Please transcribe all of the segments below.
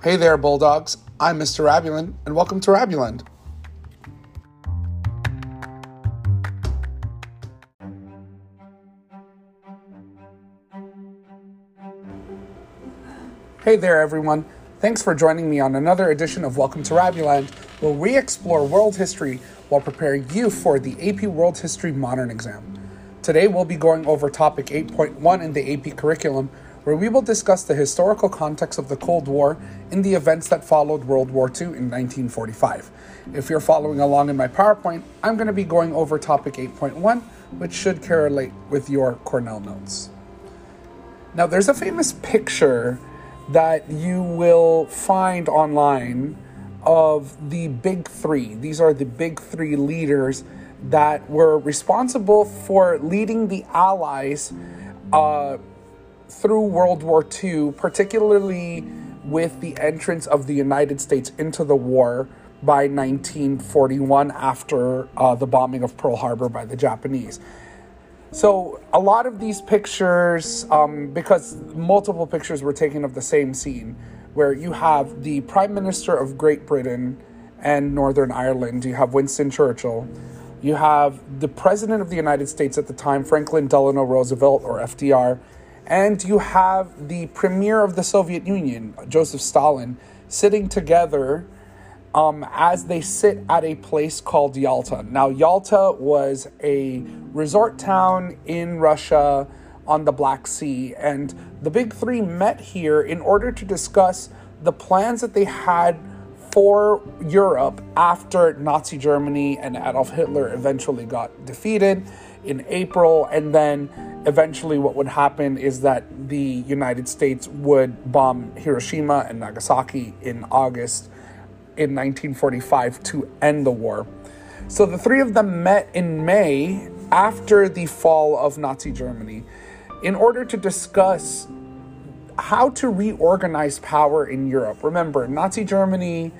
Hey there, Bulldogs. I'm Mr. Rabuland, and welcome to Rabuland. Hey there, everyone. Thanks for joining me on another edition of Welcome to Rabuland, where we explore world history while preparing you for the AP World History Modern exam. Today, we'll be going over topic 8.1 in the AP curriculum, where we will discuss the historical context of the Cold War in the events that followed World War II in 1945. If you're following along in my PowerPoint, I'm going to be going over topic 8.1, which should correlate with your Cornell notes. Now, there's a famous picture that you will find online of the big three. These are the big three leaders that were responsible for leading the Allies uh, through World War II, particularly with the entrance of the United States into the war by 1941 after uh, the bombing of Pearl Harbor by the Japanese. So, a lot of these pictures, um, because multiple pictures were taken of the same scene, where you have the Prime Minister of Great Britain and Northern Ireland, you have Winston Churchill, you have the President of the United States at the time, Franklin Delano Roosevelt or FDR, and you have the Premier of the Soviet Union, Joseph Stalin, sitting together um, as they sit at a place called Yalta. Now, Yalta was a resort town in Russia on the Black Sea, and the big three met here in order to discuss the plans that they had for Europe after Nazi Germany and Adolf Hitler eventually got defeated in April, and then eventually what would happen is that the United States would bomb Hiroshima and Nagasaki in August in 1945 to end the war. So the three of them met in May after the fall of Nazi Germany in order to discuss how to reorganize power in Europe. Remember, Nazi Germany,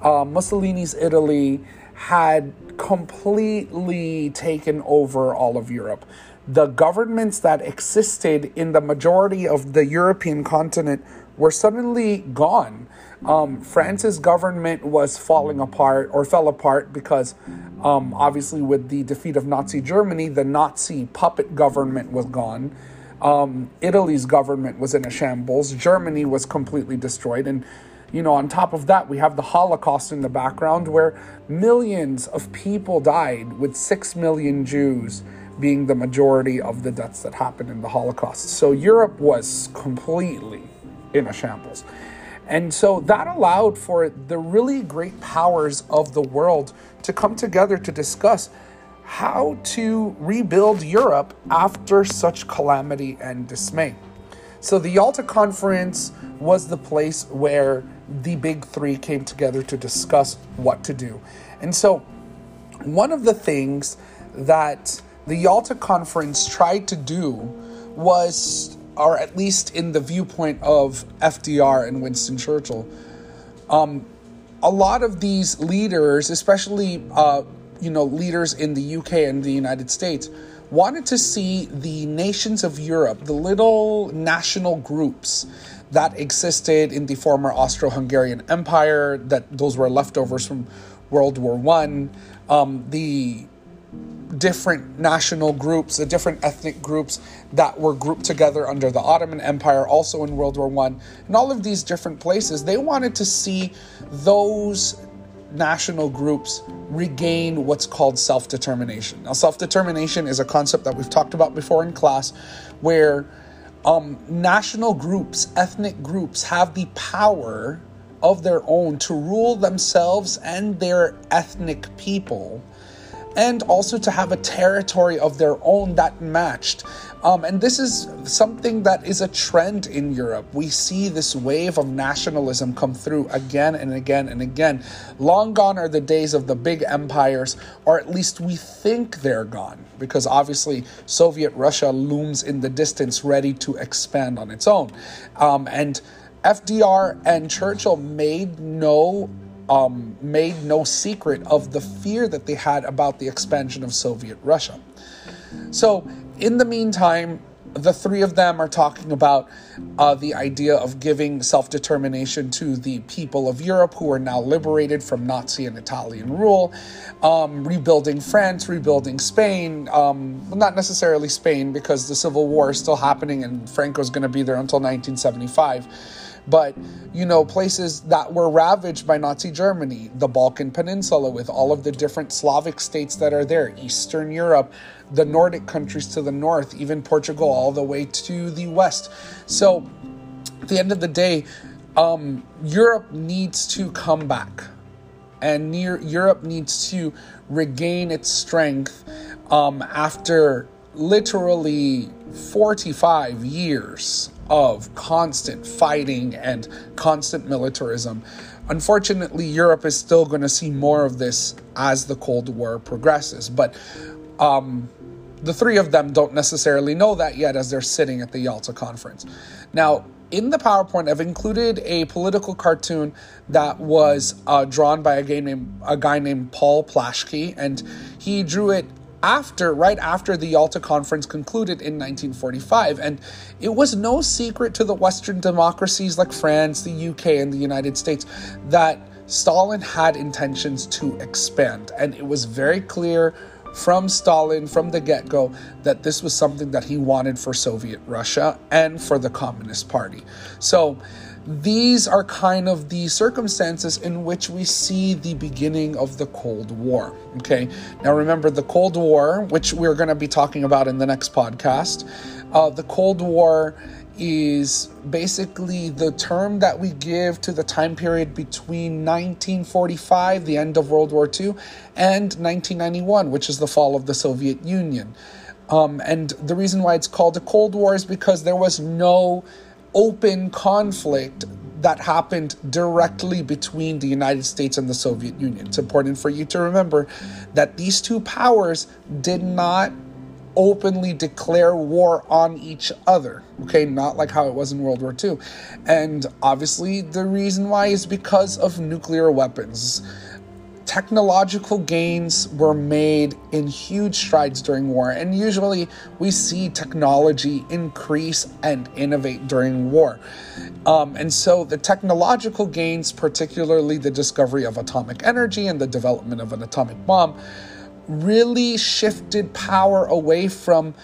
uh, Mussolini's Italy had completely taken over all of Europe. The governments that existed in the majority of the European continent were suddenly gone um, France's government was falling apart or fell apart because, um, obviously, with the defeat of Nazi Germany, the Nazi puppet government was gone. Um, Italy's government was in a shambles. Germany was completely destroyed. And, you know, on top of that, we have the Holocaust in the background where millions of people died, with six million Jews being the majority of the deaths that happened in the Holocaust. So Europe was completely in a shambles. And so that allowed for the really great powers of the world to come together to discuss how to rebuild Europe after such calamity and dismay. So the Yalta Conference was the place where the big three came together to discuss what to do. And so one of the things that the Yalta Conference tried to do was or at least in the viewpoint of FDR and Winston Churchill, um, a lot of these leaders, especially uh, you know leaders in the UK and the United States, wanted to see the nations of Europe, the little national groups that existed in the former Austro-Hungarian Empire, that those were leftovers from World War One, um, the different national groups, the different ethnic groups that were grouped together under the Ottoman Empire, also in World War One, and all of these different places. They wanted to see those national groups regain what's called self determination. Now, self determination is a concept that we've talked about before in class, where um, national groups, ethnic groups, have the power of their own to rule themselves and their ethnic people and also to have a territory of their own that matched. Um, and this is something that is a trend in Europe. We see this wave of nationalism come through again and again and again. Long gone are the days of the big empires, or at least we think they're gone, because obviously Soviet Russia looms in the distance ready to expand on its own. Um, and FDR and Churchill made no um, made no secret of the fear that they had about the expansion of Soviet Russia. So, in the meantime, the three of them are talking about uh, the idea of giving self determination to the people of Europe who are now liberated from Nazi and Italian rule, um, rebuilding France, rebuilding Spain. Um, well, not necessarily Spain because the Civil War is still happening and Franco's going to be there until 1975 but you know places that were ravaged by Nazi Germany, the Balkan Peninsula with all of the different Slavic states that are there, Eastern Europe, the Nordic countries to the north, even Portugal all the way to the west. So at the end of the day, um, Europe needs to come back, and near Europe needs to regain its strength um, after literally 45 years of constant fighting and constant militarism. Unfortunately, Europe is still going to see more of this as the Cold War progresses, but um, the three of them don't necessarily know that yet as they're sitting at the Yalta conference. Now, in the PowerPoint, I've included a political cartoon that was uh, drawn by a guy named a guy named Paul Plaschke, and he drew it after right after the Yalta conference concluded in 1945 and it was no secret to the western democracies like France, the UK and the United States that Stalin had intentions to expand and it was very clear from Stalin from the get-go that this was something that he wanted for Soviet Russia and for the Communist Party. So these are kind of the circumstances in which we see the beginning of the Cold War. Okay, now remember the Cold War, which we're going to be talking about in the next podcast. Uh, the Cold War is basically the term that we give to the time period between 1945, the end of World War II, and 1991, which is the fall of the Soviet Union. Um, and the reason why it's called a Cold War is because there was no open conflict that happened directly between the United States and the Soviet Union. It's important for you to remember that these two powers did not openly declare war on each other. Okay, not like how it was in World War II. And obviously, the reason why is because of nuclear weapons technological gains were made in huge strides during war, and usually we see technology increase and innovate during war. Um, and so the technological gains, particularly the discovery of atomic energy and the development of an atomic bomb, really shifted power away from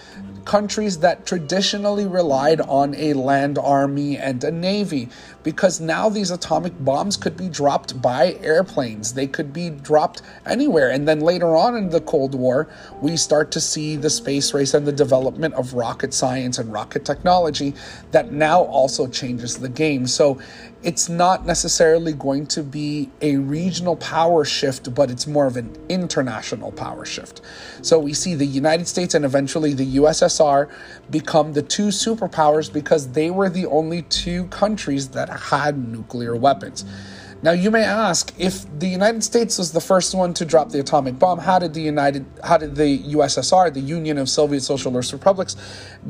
countries that traditionally relied on a land army and a navy because now these atomic bombs could be dropped by airplanes. They could be dropped anywhere. And then later on in the Cold War, we start to see the space race and the development of rocket science and rocket technology that now also changes the game. So it's not necessarily going to be a regional power shift, but it's more of an international power shift. So we see the United States and eventually the USSR become the two superpowers because they were the only two countries that had nuclear weapons. Now you may ask, if the United States was the first one to drop the atomic bomb, how did the United how did the USSR, the Union of Soviet Socialist Republics,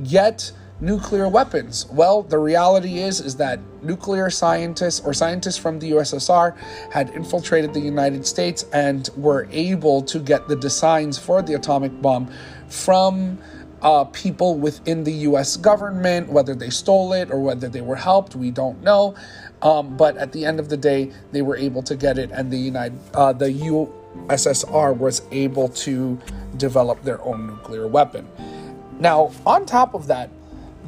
get nuclear weapons? Well, the reality is is that nuclear scientists or scientists from the USSR had infiltrated the United States and were able to get the designs for the atomic bomb from uh, people within the U.S. government, whether they stole it or whether they were helped, we don't know. Um, but at the end of the day, they were able to get it, and the United, uh, the USSR was able to develop their own nuclear weapon. Now, on top of that,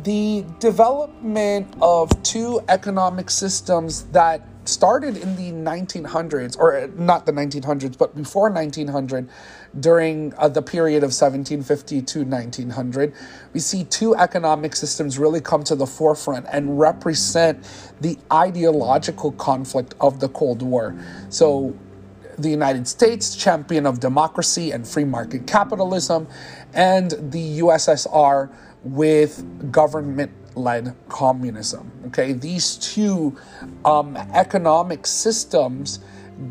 the development of two economic systems that started in the 1900s, or not the 1900s, but before 1900, during uh, the period of 1750 to 1900, we see two economic systems really come to the forefront and represent the ideological conflict of the Cold War. So, the United States, champion of democracy and free market capitalism, and the USSR with government led communism. Okay, these two um, economic systems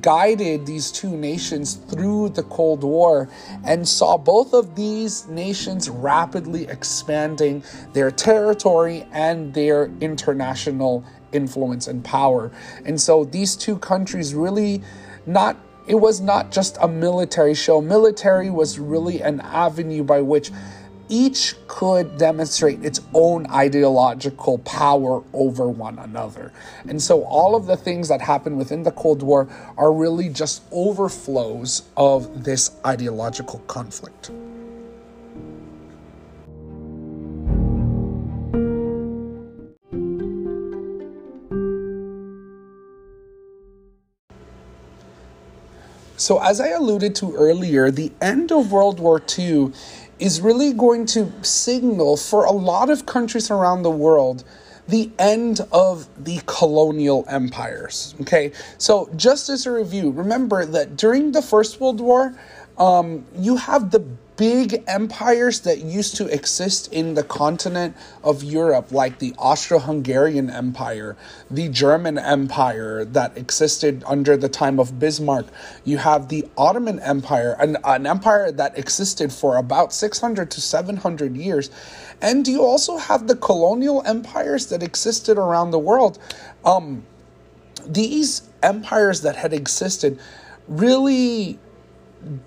guided these two nations through the Cold War and saw both of these nations rapidly expanding their territory and their international influence and power. And so these two countries really not it was not just a military show. Military was really an avenue by which each could demonstrate its own ideological power over one another. And so all of the things that happen within the Cold War are really just overflows of this ideological conflict. So, as I alluded to earlier, the end of World War II is really going to signal for a lot of countries around the world the end of the colonial empires. Okay, so just as a review, remember that during the First World War, um, you have the big empires that used to exist in the continent of Europe, like the Austro Hungarian Empire, the German Empire that existed under the time of Bismarck. You have the Ottoman Empire, an, an empire that existed for about 600 to 700 years. And you also have the colonial empires that existed around the world. Um, these empires that had existed really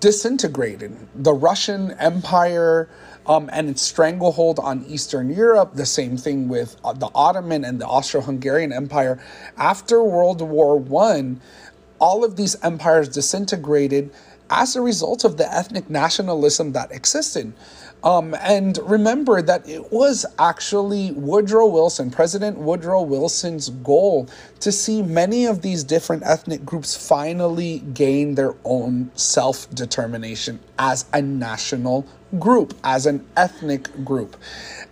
disintegrated. The Russian Empire um, and its stranglehold on Eastern Europe, the same thing with uh, the Ottoman and the Austro Hungarian Empire. After World War One, all of these empires disintegrated as a result of the ethnic nationalism that existed. Um, and remember that it was actually Woodrow Wilson, President Woodrow Wilson's goal to see many of these different ethnic groups finally gain their own self determination as a national group, as an ethnic group.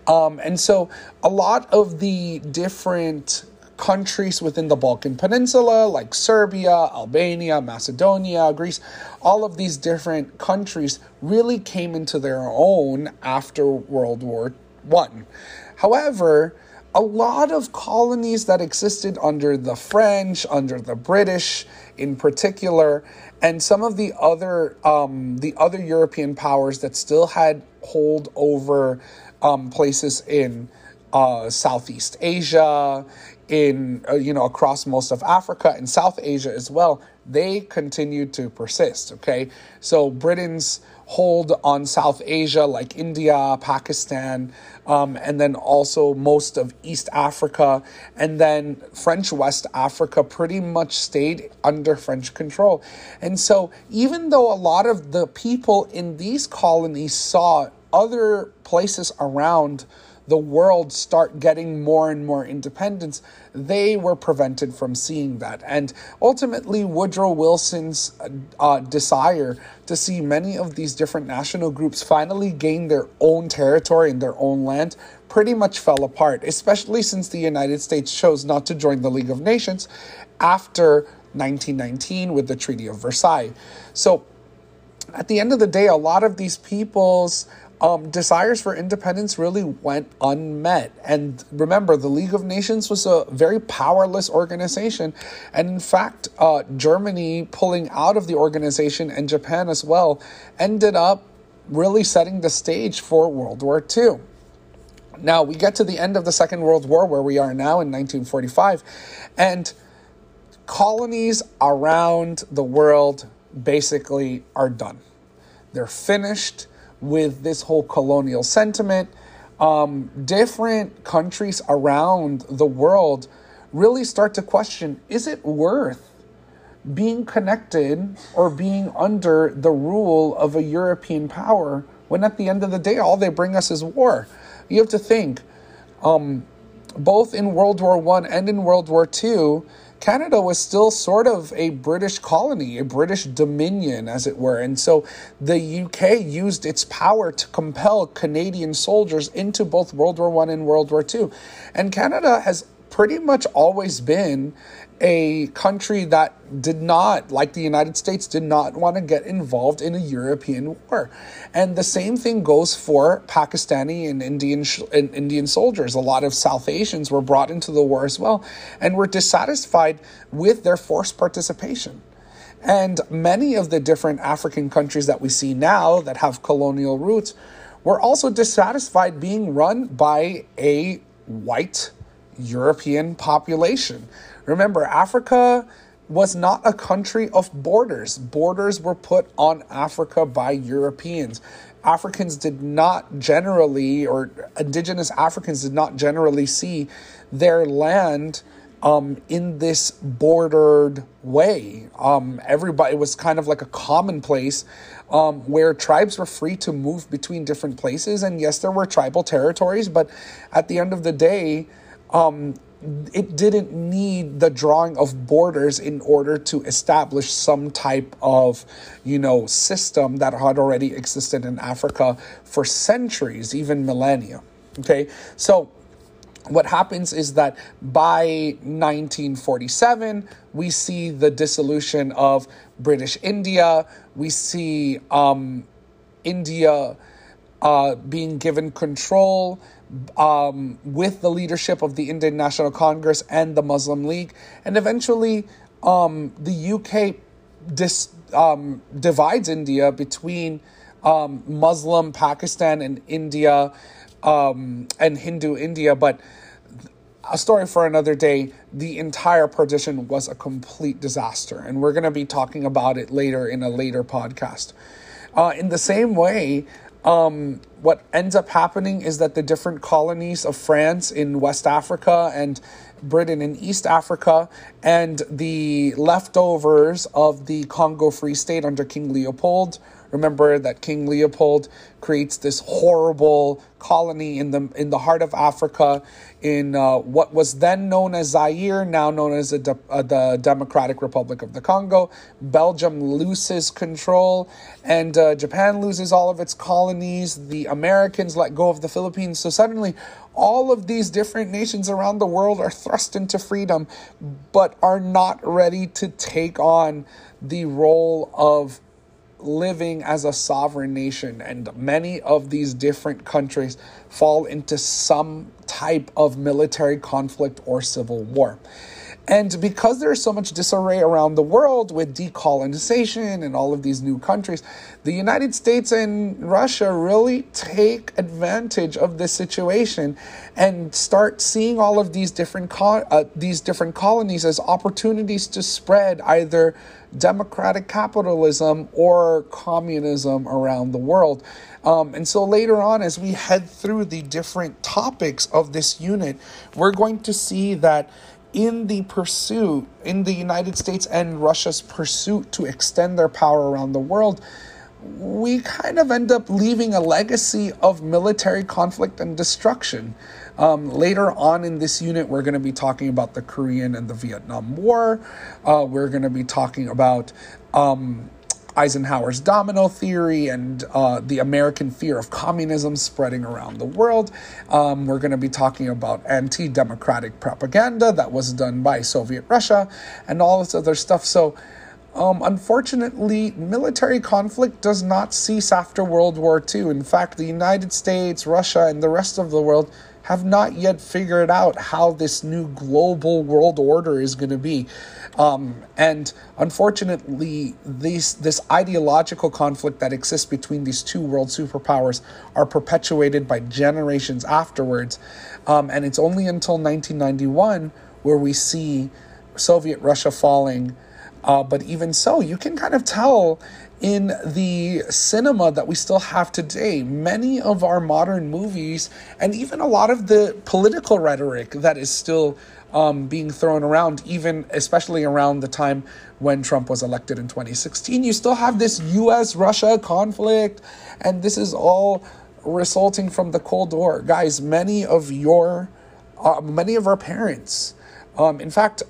Um, and so a lot of the different countries within the Balkan Peninsula, like Serbia, Albania, Macedonia, Greece, all of these different countries really came into their own after World War One. However, a lot of colonies that existed under the French, under the British in particular, and some of the other um, the other European powers that still had hold over um, places in uh, Southeast Asia, in uh, you know across most of Africa and South Asia as well, they continue to persist. Okay, so Britain's hold on South Asia, like India, Pakistan, um, and then also most of East Africa, and then French West Africa pretty much stayed under French control. And so, even though a lot of the people in these colonies saw other places around the world start getting more and more independence, they were prevented from seeing that. And ultimately, Woodrow Wilson's uh, desire to see many of these different national groups finally gain their own territory and their own land pretty much fell apart, especially since the United States chose not to join the League of Nations after 1919 with the Treaty of Versailles. So, at the end of the day, a lot of these people's um, desires for independence really went unmet. And remember, the League of Nations was a very powerless organization. And in fact, uh, Germany pulling out of the organization and Japan as well ended up really setting the stage for World War II. Now, we get to the end of the Second World War, where we are now in 1945, and colonies around the world basically are done. They're finished with this whole colonial sentiment. Um, different countries around the world really start to question is it worth being connected or being under the rule of a European power when at the end of the day all they bring us is war? You have to think, um, both in World War One and in World War Two, Canada was still sort of a British colony, a British dominion, as it were. And so the UK used its power to compel Canadian soldiers into both World War One and World War Two. And Canada has pretty much always been a country that did not, like the United States, did not want to get involved in a European war. And the same thing goes for Pakistani and Indian and Indian soldiers. A lot of South Asians were brought into the war as well and were dissatisfied with their forced participation. And many of the different African countries that we see now that have colonial roots were also dissatisfied being run by a white European population Remember, Africa was not a country of borders. Borders were put on Africa by Europeans. Africans did not generally, or indigenous Africans did not generally see their land um, in this bordered way. Um, everybody, was kind of like a commonplace um, where tribes were free to move between different places. And yes, there were tribal territories, but at the end of the day, um, it didn't need the drawing of borders in order to establish some type of, you know, system that had already existed in Africa for centuries, even millennia. Okay, so what happens is that by 1947, we see the dissolution of British India. We see um, India uh, being given control um, with the leadership of the Indian National Congress and the Muslim League. And eventually, um, the UK dis, um, divides India between um, Muslim Pakistan and India um, and Hindu India. But a story for another day. The entire partition was a complete disaster. And we're going to be talking about it later in a later podcast. Uh, in the same way, um, what ends up happening is that the different colonies of France in West Africa and Britain in East Africa and the leftovers of the Congo Free State under King Leopold Remember that King Leopold creates this horrible colony in the in the heart of Africa, in uh, what was then known as Zaire, now known as de- uh, the Democratic Republic of the Congo. Belgium loses control, and uh, Japan loses all of its colonies. The Americans let go of the Philippines. So suddenly, all of these different nations around the world are thrust into freedom, but are not ready to take on the role of living as a sovereign nation, and many of these different countries fall into some type of military conflict or civil war. And because there's so much disarray around the world with decolonization and all of these new countries, the United States and Russia really take advantage of this situation and start seeing all of these different co- uh, these different colonies as opportunities to spread either democratic capitalism or communism around the world. Um, and so later on, as we head through the different topics of this unit, we're going to see that in the pursuit, in the United States and Russia's pursuit to extend their power around the world, we kind of end up leaving a legacy of military conflict and destruction. Um, later on in this unit, we're going to be talking about the Korean and the Vietnam War. Uh, we're going to be talking about um, Eisenhower's domino theory and uh, the American fear of communism spreading around the world. Um, we're going to be talking about anti democratic propaganda that was done by Soviet Russia and all this other stuff. So, um, unfortunately, military conflict does not cease after World War II. In fact, the United States, Russia, and the rest of the world have not yet figured out how this new global world order is going to be. Um, and unfortunately, these, this ideological conflict that exists between these two world superpowers are perpetuated by generations afterwards. Um, and it's only until 1991 where we see Soviet Russia falling. Uh, but even so, you can kind of tell in the cinema that we still have today. Many of our modern movies, and even a lot of the political rhetoric that is still um, being thrown around, even especially around the time when Trump was elected in 2016. You still have this US Russia conflict, and this is all resulting from the Cold War. Guys, many of your, uh, many of our parents, um, in fact,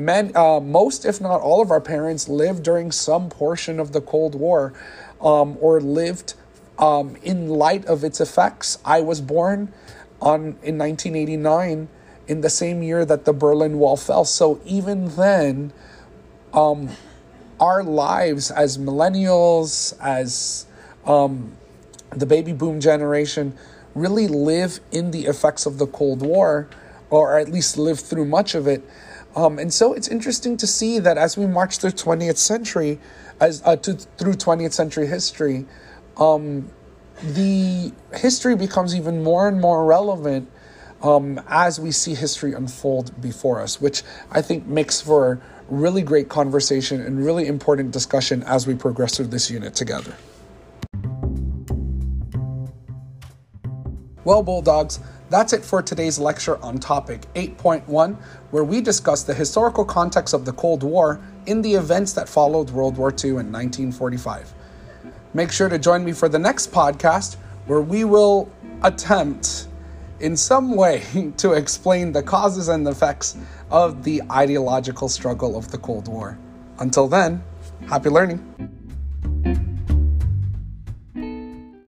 men, uh, most, if not all of our parents, lived during some portion of the Cold War um, or lived um, in light of its effects. I was born on in 1989 in the same year that the Berlin Wall fell. So even then, um, our lives as millennials, as um, the baby boom generation, really live in the effects of the Cold War, or at least live through much of it. Um, and so it's interesting to see that as we march through 20th century, as uh, to, through 20th century history, um, the history becomes even more and more relevant um, as we see history unfold before us, which I think makes for really great conversation and really important discussion as we progress through this unit together. Well, Bulldogs, that's it for today's lecture on topic 8.1, where we discuss the historical context of the Cold War in the events that followed World War II in 1945. Make sure to join me for the next podcast, where we will attempt in some way to explain the causes and effects of the ideological struggle of the Cold War. Until then, happy learning.